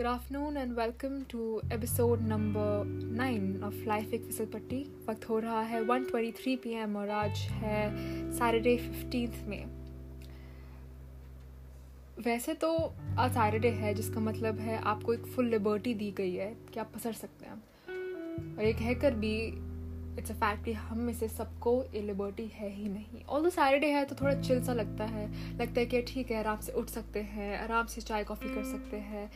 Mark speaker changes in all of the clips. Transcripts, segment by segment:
Speaker 1: Good afternoon and welcome to episode number 9 of Life एक फिसल पट्टी वक्त हो रहा है 1:23 पीएम और आज है सैटरडे 15th में वैसे तो आज सैटरडे है, जिसका मतलब है आपको एक फुल लिबर्टी दी गई है कि आप पसर सकते हैं। और एक हैकर भी इट्स अ फैक्ट कि हम में से सबको ये लिबर्टी है ही नहीं। ऑल सैटरडे है तो थोड़ा चिल सा लगता है। लगता है कि ठीक है, आराम से उठ सकते हैं, आराम से चाय कॉफ़ी कर सकते हैं।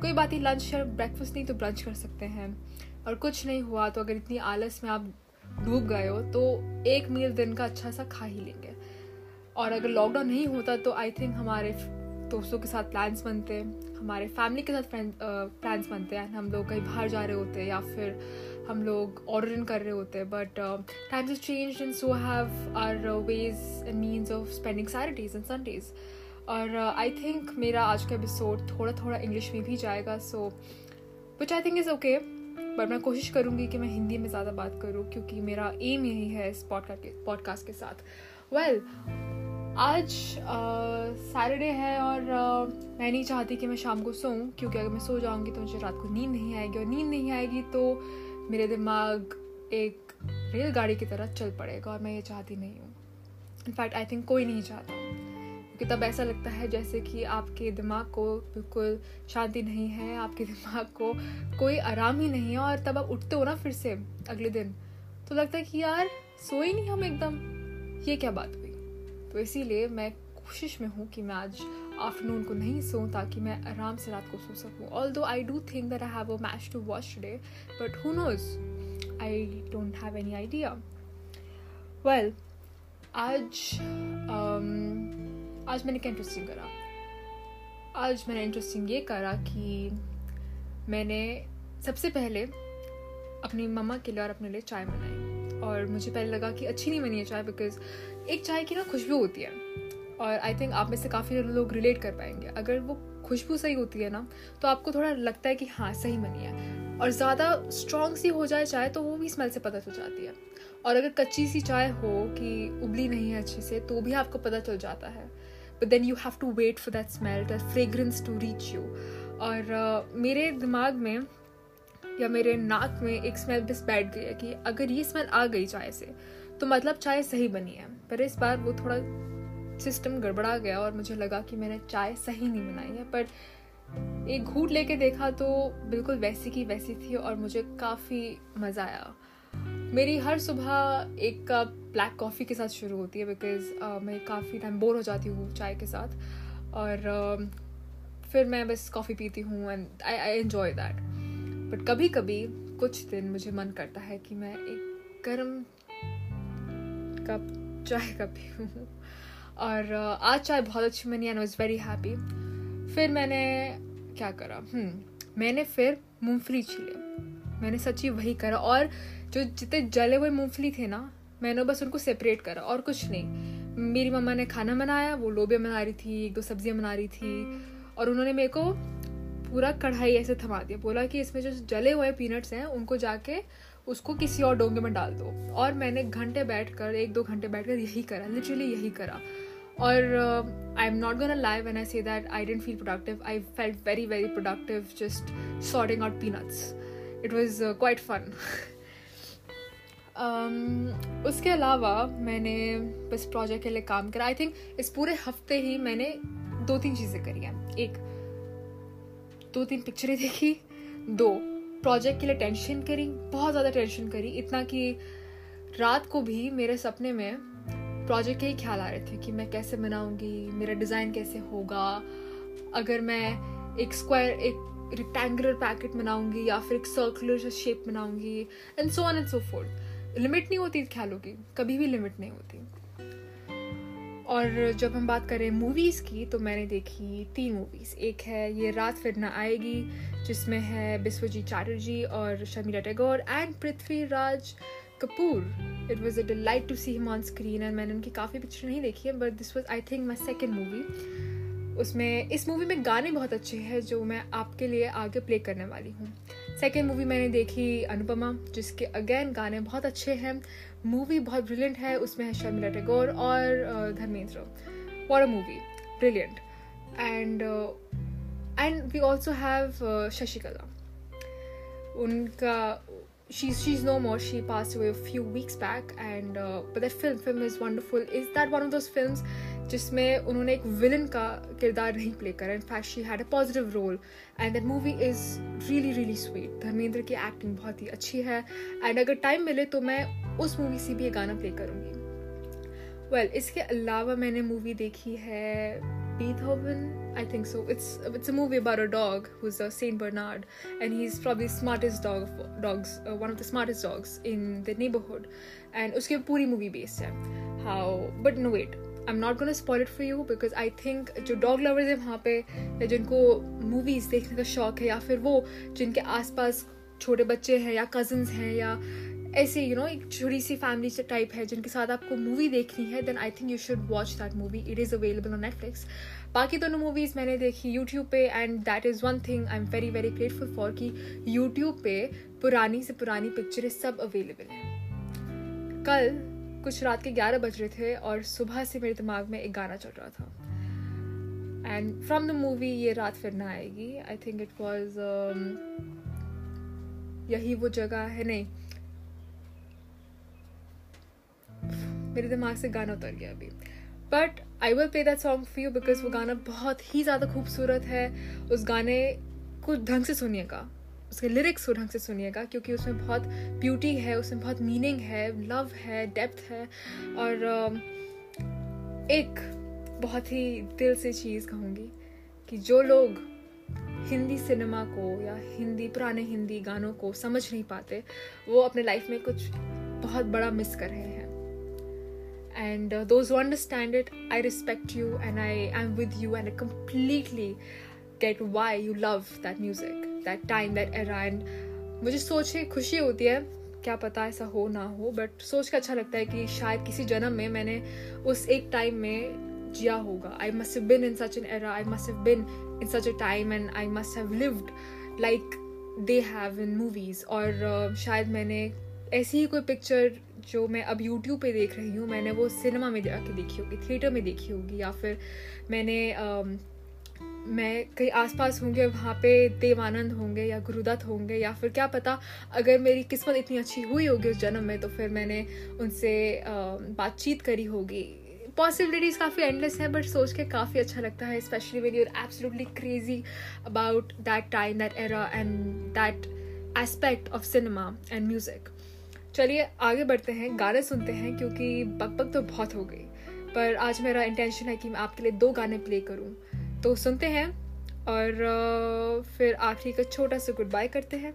Speaker 1: कोई बात नहीं लंच या ब्रेकफास्ट नहीं तो ब्रंच कर सकते हैं। और कुछ नहीं हुआ तो अगर इतनी आलस में आप डूब गए हो तो एक मील दिन का अच्छा सा खा ही लेंगे। और अगर लॉकडाउन नहीं होता तो आई थिंक हमारे दोस्तों के साथ प्लान्स बनते, हमारे फैमिली के साथ प्लान्स बनते। हैं हम लोग कहीं बाहर जा रहे होते या फिर हम लोग ऑर्डर इन कर रहे होते हैं but times is change and so have our ways and means of spending Saturdays and Sundays और आई uh, थिंक मेरा आज का एपिसोड थोड़ा थोड़ा इंग्लिश में भी जाएगा so which I think is okay but मैं कोशिश करूँगी कि मैं हिंदी में ज़्यादा बात करूँ क्योंकि मेरा एम यही है इस पॉडकास्ट के पॉडकास्ट के साथ। वेल well, आज सैटरडे uh, है और uh, मैं नहीं चाहती कि मैं शाम को सोऊं क्योंकि अगर मैं सो जाऊँगी तो मुझे रात को नींद नहीं आएगी और नींद नहीं आएगी तो मेरे दिमाग एक रेलगाड़ी की तरह चल पड़ेगा और मैं ये चाहती नहीं हूँ। इनफैक्ट आई थिंक कोई नहीं चाहता। क्योंकि तब ऐसा लगता है जैसे कि आपके दिमाग को बिल्कुल शांति नहीं है, आपके दिमाग को कोई आराम ही नहीं है और तब आप उठते हो ना फिर से अगले दिन। तो लगता है कि यार सोए नहीं हम एकदम। ये क्या बात हुई? तो इसीलिए मैं कोशिश में हूँ कि मैं आज आफ्टरनून को नहीं सोऊं ताकि मैं आराम से रात को सो सकूँ। Although I do think that I have a match to watch today but who knows I don't have any idea well आज um, आज मैंने क्या इंटरेस्टिंग करा। आज मैंने इंटरेस्टिंग ये करा कि मैंने सबसे पहले अपनी मम्मा के लिए और अपने लिए चाय बनाई। और मुझे पहले लगा कि अच्छी नहीं बनी है चाय बिकॉज़ एक चाय की ना खुशबू होती है। और आई थिंक आप में से काफ़ी लोग रिलेट कर पाएँगे। अगर वो खुशबू सही होती है ना तो आपको थोड़ा लगता है कि हाँ सही बनी है। और ज़्यादा स्ट्रॉन्ग सी हो जाए चाय तो वो भी स्मेल से पता चल जाती है। और अगर कच्ची सी चाय हो कि उबली नहीं है अच्छे से तो भी आपको पता चल जाता है। But then you have to wait for that smell that fragrance to reach you और uh, मेरे दिमाग में या मेरे नाक में एक स्मेल बस बैठ गई है कि अगर ये स्मेल आ गई चाय से तो मतलब चाय सही बनी है। पर इस बार वो थोड़ा सिस्टम गड़बड़ा गया और मुझे लगा कि मैंने चाय सही नहीं बनाई है पर एक घूट लेके देखा तो बिल्कुल वैसी की वैसी थी और मुझे काफ़ी मज़ा आया। मेरी हर सुबह एक कप ब्लैक कॉफ़ी के साथ शुरू होती है बिकॉज़ uh, मैं काफ़ी टाइम बोर हो जाती हूँ चाय के साथ और uh, फिर मैं बस कॉफ़ी पीती हूँ and I I enjoy that but कभी कभी कुछ दिन मुझे मन करता है कि मैं एक गर्म कप चाय का पीऊँ। और आज चाय बहुत अच्छी बनी एंड वॉज़ वेरी हैप्पी फिर मैंने क्या करा? हम्म, मैंने फिर मूंगफली छीले। मैंने सच्ची वही करा और जो जितने जले हुए मूंगफली थे ना मैंने बस उनको सेपरेट करा और कुछ नहीं। मेरी मम्मा ने खाना बनाया वो लोबिया बना रही थी एक दो सब्ज़ियाँ बना रही थी और उन्होंने मेरे को पूरा कढ़ाई ऐसे थमा दिया। बोला कि इसमें जो जले हुए पीनट्स हैं उनको जाके उसको किसी और डोंगे में डाल दो। और मैंने घंटे बैठ कर एक दो घंटे बैठ कर यही करा लिटरली यही करा। और I am not gone live and I see that I didn't feel productive I felt very very productive just sorting out peanuts it was quite fun उसके अलावा मैंने बस प्रोजेक्ट के लिए काम करा. आई थिंक इस पूरे हफ़्ते ही मैंने दो तीन चीज़ें करी हैं. एक, दो तीन पिक्चरें देखी. दो प्रोजेक्ट के लिए टेंशन करी. बहुत ज़्यादा टेंशन करी. इतना कि रात को भी मेरे सपने में प्रोजेक्ट के ही ख्याल आ रहे थे कि मैं कैसे बनाऊँगी, मेरा डिज़ाइन कैसे होगा। अगर मैं एक स्क्वायर एक रिक्टेंगुलर पैकेट बनाऊँगी या फिर एक सर्कुलर शेप बनाऊँगी and so on and so forth limit नहीं होती ख्यालों की, कभी भी लिमिट नहीं होती। और जब हम बात करें मूवीज़ की तो मैंने देखी तीन मूवीज़ एक है ये रात फिर ना आएगी, जिसमें है बिस्वजीत चैटर्जी और Sharmila Tagore and Prithviraj Kapoor. It was a delight to see him on screen and मैंने उनकी काफ़ी पिक्चर नहीं देखी है but this was I think my second movie उसमें, इस मूवी में गाने बहुत अच्छे हैं जो मैं आपके लिए आगे प्ले करने वाली हूँ। सेकेंड मूवी मैंने देखी अनुपमा जिसके अगेन गाने बहुत अच्छे हैं। मूवी बहुत ब्रिलियंट है, उसमें है शर्मिला टैगोर और Dharmendra what a movie brilliant and and we also have Shashikala उनका she's she's no more. She passed away a few weeks back and uh, but that film film is wonderful. Is that one of those films जिसमें उन्होंने एक villain का किरदार नहीं play करा? In fact she had a positive role and that movie is really really sweet Dharmendra की acting बहुत ही अच्छी है. एंड अगर टाइम मिले तो मैं उस मूवी से भी ये गाना प्ले करूँगी. वेल well, इसके अलावा मैंने मूवी देखी है Beethoven, I think so. It's it's a movie about a dog who's a Saint Bernard, and he's probably smartest dog of dogs, uh, one of the smartest dogs in the neighborhood. And उसके पूरी movie based है. How? But no wait. I'm not gonna spoil it for you because I think जो dog lovers हैं वहाँ पे या जिनको movies देखने का शौक है या फिर वो जिनके आसपास छोटे बच्चे हैं या cousins हैं या ऐसे यू नो एक छोटी सी फैमिली टाइप है, जिनके साथ आपको मूवी देखनी है then I think you should watch that movie it is available on Netflix बाकी दोनों मूवीज़ मैंने देखी यूट्यूब पे and that is one thing I am very very grateful for कि यूट्यूब पे पुरानी से पुरानी पिक्चरें सब अवेलेबल हैं। कल कुछ रात के ग्यारह बज रहे थे और सुबह से मेरे दिमाग में एक गाना चल रहा था। एंड फ्रॉम द मूवी ये रात फिर ना आएगी। आई थिंक इट वॉज़ यही वो जगह है, नहीं मेरे दिमाग से गाना उतर गया अभी। But I will play that song for you because वो गाना बहुत ही ज़्यादा खूबसूरत है। उस गाने को ढंग से सुनिएगा। उसके लिरिक्स को ढंग से सुनिएगा क्योंकि उसमें बहुत ब्यूटी है, उसमें बहुत मीनिंग है लव है डेप्थ है। और एक बहुत ही दिल से चीज़ कहूँगी कि जो लोग हिंदी सिनेमा को या हिंदी, पुराने हिंदी गानों को समझ नहीं पाते, वो अपने लाइफ में कुछ बहुत बड़ा मिस कर रहे हैं। And uh, those who understand it i respect you and i am with you and i completely get why you love that music that time that era. And मुझे सोच के खुशी होती है क्या पता ऐसा हो ना हो बट सोच के अच्छा लगता है कि शायद किसी जन्म में मैंने उस एक टाइम में जिया होगा। I must have been in such an era I must have been in such a time and I must have lived like they have in movies और uh, शायद मैंने ऐसी ही कोई पिक्चर जो मैं अब यूट्यूब पे देख रही हूँ मैंने वो सिनेमा में जाके देखी होगी थिएटर में देखी होगी या फिर मैंने आ, मैं कहीं आसपास होंगे वहाँ पे देवानंद होंगे या गुरुदत्त होंगे या फिर क्या पता अगर मेरी किस्मत इतनी अच्छी हुई होगी उस जन्म में तो फिर मैंने उनसे बातचीत करी होगी। पॉसिबिलिटीज़ काफ़ी एंडलेस है बट सोच के काफ़ी अच्छा लगता है specially when you're absolutely crazy about that time that era and that aspect of cinema and music चलिए आगे बढ़ते हैं, गाने सुनते हैं, क्योंकि बक बक तो बहुत हो गई। पर आज मेरा इंटेंशन है कि मैं आपके लिए दो गाने प्ले करूँ। तो सुनते हैं और फिर आखिरी का छोटा सा गुड बाय करते हैं।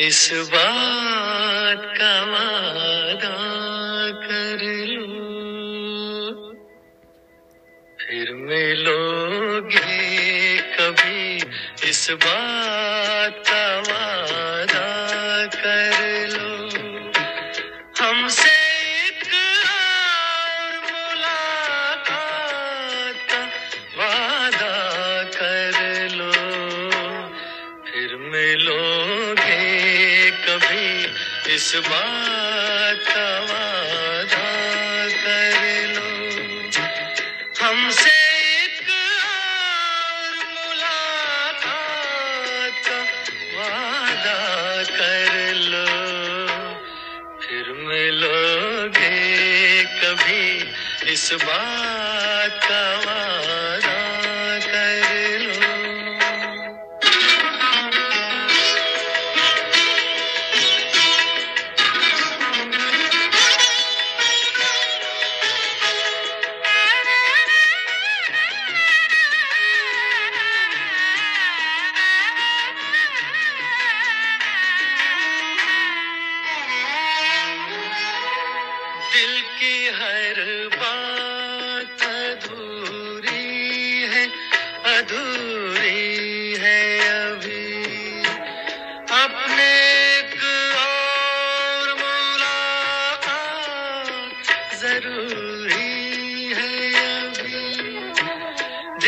Speaker 2: इस बात का वादा कर लो। फिर मिलोगे कभी? इस बात फिर मिलोगे कभी इस बात का वादा कर लो। हमसे एक और मुलाकात वादा कर लो। फिर मिलोगे कभी इस बात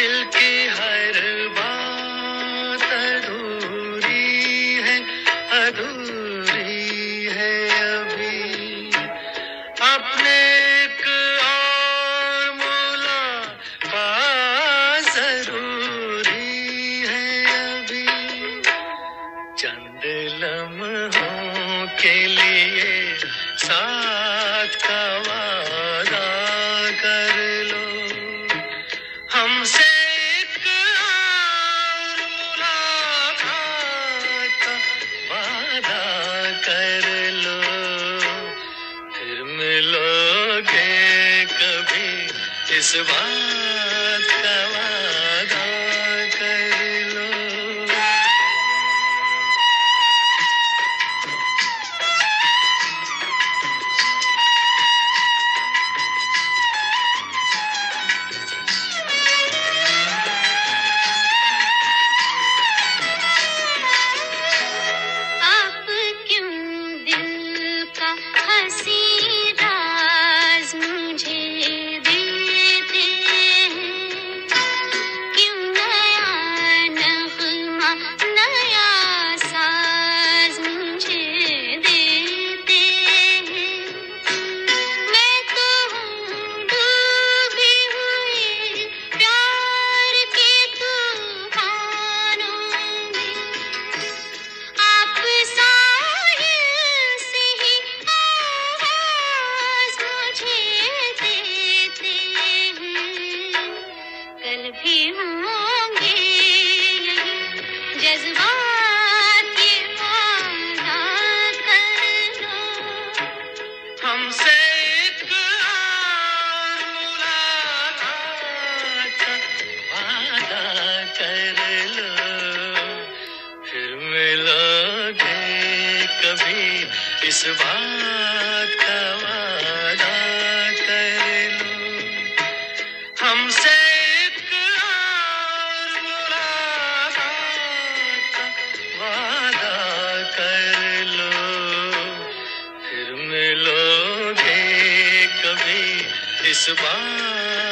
Speaker 2: दिल कर लो। फिर मिलोगे कभी इस बार
Speaker 3: esse bar.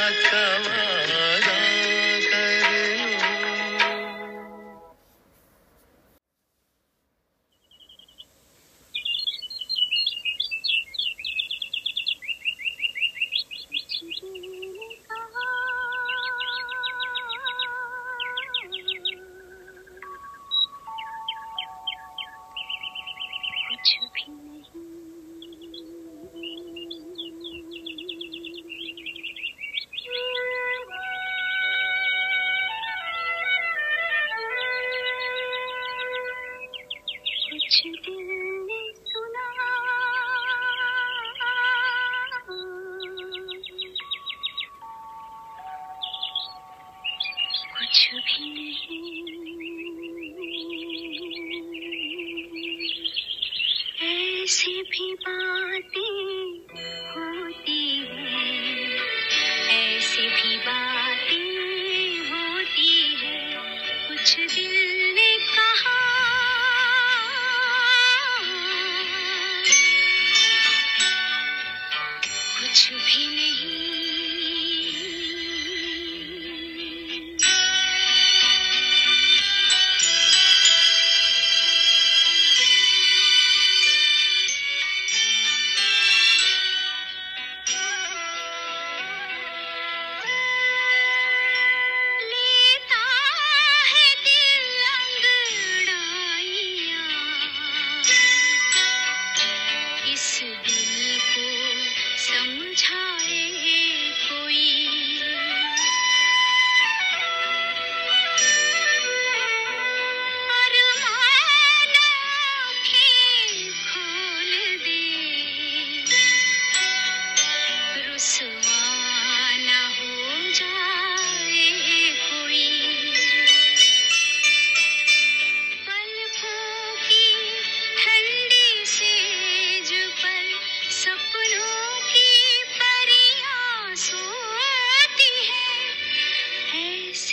Speaker 3: time.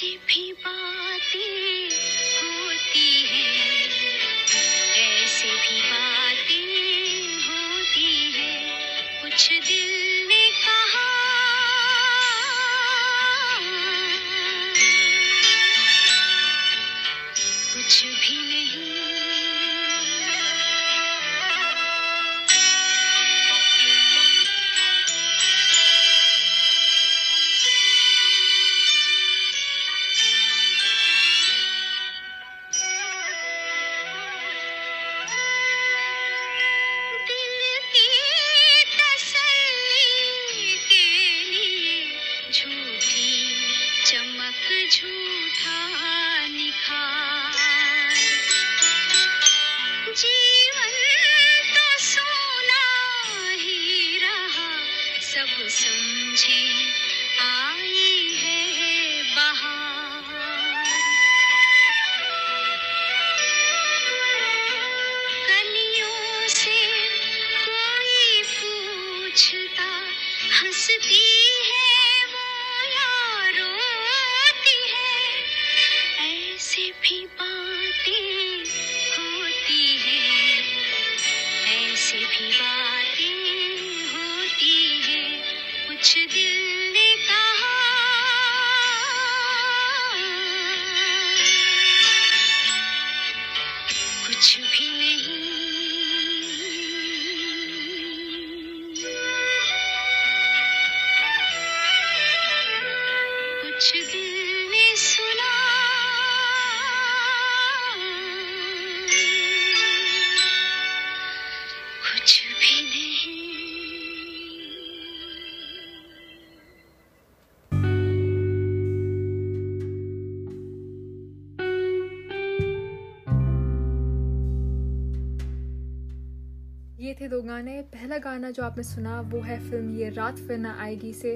Speaker 3: की भी
Speaker 2: बातें
Speaker 3: होती है। हंसती है वो या रोती है? ऐसे भी बातें होती है। ऐसे भी बातें होती है। कुछ दिल
Speaker 1: दो गाने पहला गाना जो आपने सुना वो है फ़िल्म ये रात फिर ना आएगी से।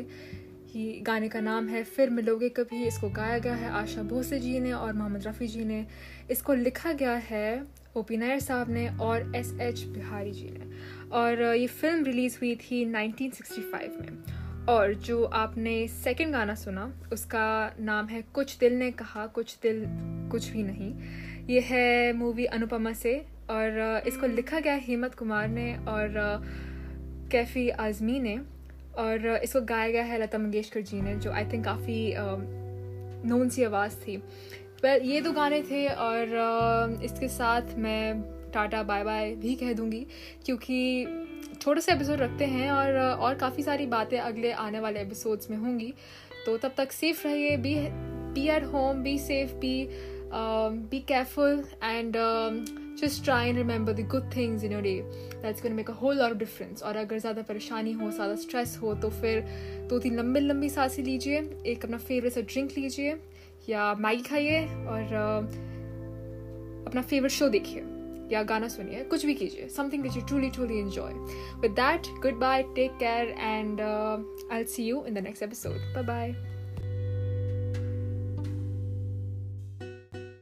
Speaker 1: ही गाने का नाम है फिर मिलोगे कभी। इसको गाया गया है आशा भोसले जी ने और मोहम्मद रफ़ी जी ने। इसको लिखा गया है ओ पी नायर साहब ने और एस एच बिहारी जी ने। और ये फ़िल्म रिलीज़ हुई थी 1965 में। और जो आपने सेकंड गाना सुना, उसका नाम है कुछ दिल ने कहा, कुछ दिल कुछ भी नहीं। ये है मूवी अनुपमा से। और इसको लिखा गया है हेमंत कुमार ने और कैफ़ी आज़मी ने और इसको गाया गया है लता मंगेशकर जी ने जो आई थिंक काफ़ी नोन सी आवाज़ थी। पर ये दो गाने थे और इसके साथ मैं टाटा बाय बाय भी कह दूँगी क्योंकि छोटे से एपिसोड रखते हैं और और काफ़ी सारी बातें अगले आने वाले एपिसोड्स में होंगी। तो तब तक सेफ़ रहिए be be at home be safe be be careful and just try and remember the good things in your day. That's going to make a whole lot और अगर ज़्यादा परेशानी हो, ज़्यादा स्ट्रेस हो तो फिर दो तीन लंबी लंबी साँसें लीजिए। एक अपना फेवरेट सा ड्रिंक लीजिए या मैगी खाइए और अपना फेवरेट शो देखिए या गाना सुनिए। कुछ भी कीजिए। Something that you truly truly enjoy with that good bye take care and I see you in the next episode bye bye